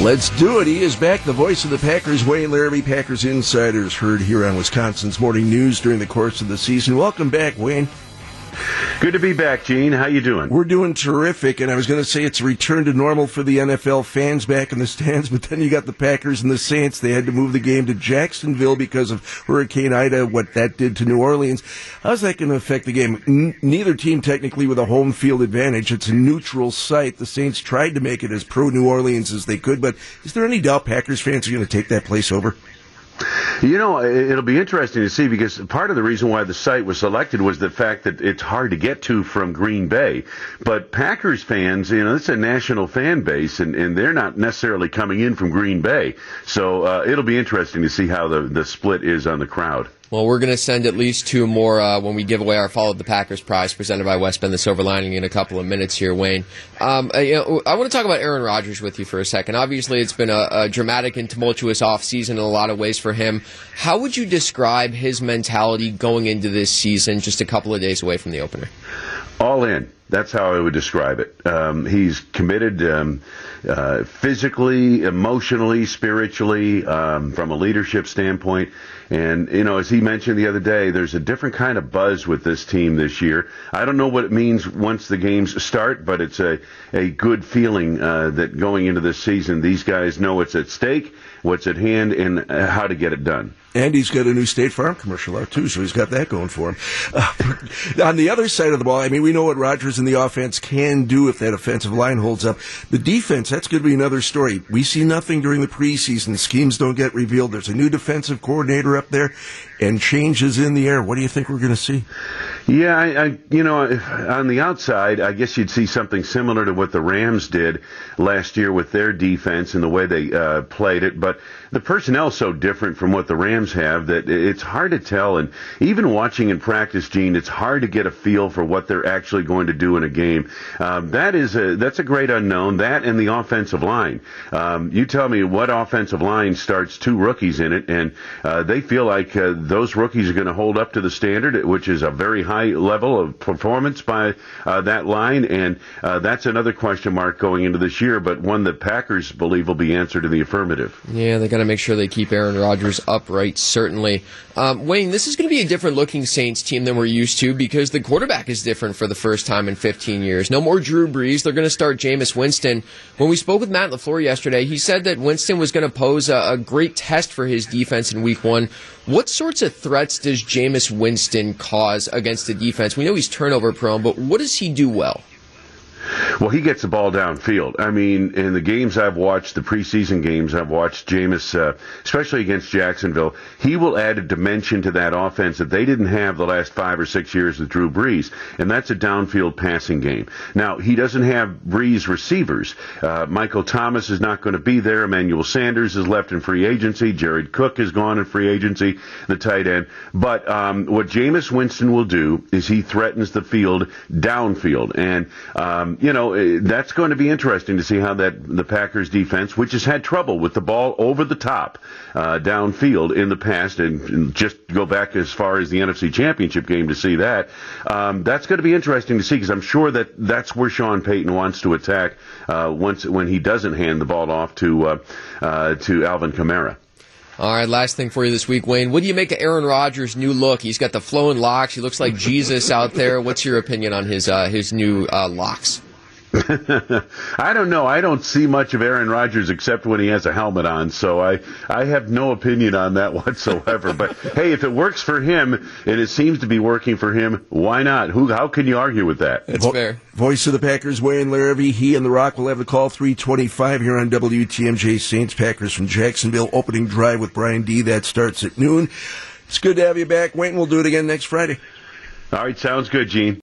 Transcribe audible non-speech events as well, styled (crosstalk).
Let's do it. He is back, the voice of the Packers, Wayne Larrivee, Packers Insiders, heard here on Wisconsin's Morning News during the course of the season. Welcome back, Wayne. Good to be back, Gene. How you doing? We're doing terrific, and I was going to say it's a return to normal for the NFL fans back in the stands, but then you got the Packers and the Saints. They had to move the game to Jacksonville because of Hurricane Ida, what that did to New Orleans. How's that going to affect the game? N- neither team technically with a home field advantage. It's a neutral site. The Saints tried to make it as pro New Orleans as they could, but is there any doubt Packers fans are going to take that place over? You know, it'll be interesting to see because part of the reason why the site was selected was the fact that it's hard to get to from Green Bay. But Packers fans, you know, it's a national fan base, and, and they're not necessarily coming in from Green Bay. So uh, it'll be interesting to see how the, the split is on the crowd. Well, we're going to send at least two more uh, when we give away our Follow the Packers prize presented by West Bend the Silver Lining in a couple of minutes here, Wayne. Um, uh, you know, I want to talk about Aaron Rodgers with you for a second. Obviously, it's been a, a dramatic and tumultuous offseason in a lot of ways for him. How would you describe his mentality going into this season just a couple of days away from the opener? All in. That's how I would describe it. Um, he's committed um, uh, physically, emotionally, spiritually, um, from a leadership standpoint. And, you know, as he mentioned the other day, there's a different kind of buzz with this team this year. I don't know what it means once the games start, but it's a, a good feeling uh, that going into this season, these guys know what's at stake, what's at hand, and how to get it done. And he's got a new State Farm commercial out, too, so he's got that going for him. Uh, (laughs) on the other side of the ball, I mean, we know what The offense can do if that offensive line holds up. The defense, that's going to be another story. We see nothing during the preseason. Schemes don't get revealed. There's a new defensive coordinator up there and changes in the air. What do you think we're going to see? Yeah, I, I, you know, on the outside, I guess you'd see something similar to what the Rams did last year with their defense and the way they uh, played it. But the personnel's so different from what the Rams have that it's hard to tell. And even watching in practice, Gene, it's hard to get a feel for what they're actually going to do in a game. Um, that is a that's a great unknown. That and the offensive line. Um, you tell me what offensive line starts two rookies in it, and uh, they feel like. Uh, those rookies are going to hold up to the standard, which is a very high level of performance by uh, that line, and uh, that's another question mark going into this year, but one that Packers believe will be answered in the affirmative. Yeah, they got to make sure they keep Aaron Rodgers upright. Certainly, um, Wayne, this is going to be a different looking Saints team than we're used to because the quarterback is different for the first time in 15 years. No more Drew Brees. They're going to start Jameis Winston. When we spoke with Matt LaFleur yesterday, he said that Winston was going to pose a, a great test for his defense in Week One. What sorts of threats does Jameis Winston cause against the defense? We know he's turnover prone, but what does he do well? Well, he gets the ball downfield. I mean, in the games I've watched, the preseason games I've watched, Jameis, uh, especially against Jacksonville, he will add a dimension to that offense that they didn't have the last five or six years with Drew Brees, and that's a downfield passing game. Now, he doesn't have Brees receivers. Uh, Michael Thomas is not going to be there. Emmanuel Sanders is left in free agency. Jared Cook is gone in free agency, the tight end. But um, what Jameis Winston will do is he threatens the field downfield, and um, you know eh, that's going to be interesting to see how that the Packers defense, which has had trouble with the ball over the top uh, downfield in the past, and, and, just go back as far as the NFC Championship game to see that. Um, that's going to be interesting to see because I'm sure that that's where Sean Payton wants to attack uh, once when he doesn't hand the ball off to uh, uh to Alvin Kamara. All right, last thing for you this week, Wayne. What do you make of Aaron Rodgers' new look? He's got the flowing locks. He looks like Jesus out there. What's your opinion on his uh, his new uh, locks? (laughs) I don't know. I don't see much of Aaron Rodgers except when he has a helmet on, so I I have no opinion on that (laughs) whatsoever. but hey, if it works for him and it seems to be working for him, why not? Who? How can you argue with that? It's Vo- fair. Voice of the Packers, Wayne Larrivee. He and the Rock will have the call 325 here on WTMJ Saints Packers from Jacksonville. Opening drive with Brian D. That starts at noon. It's good to have you back, Wayne. We'll do it again next Friday. All right, sounds good, Gene.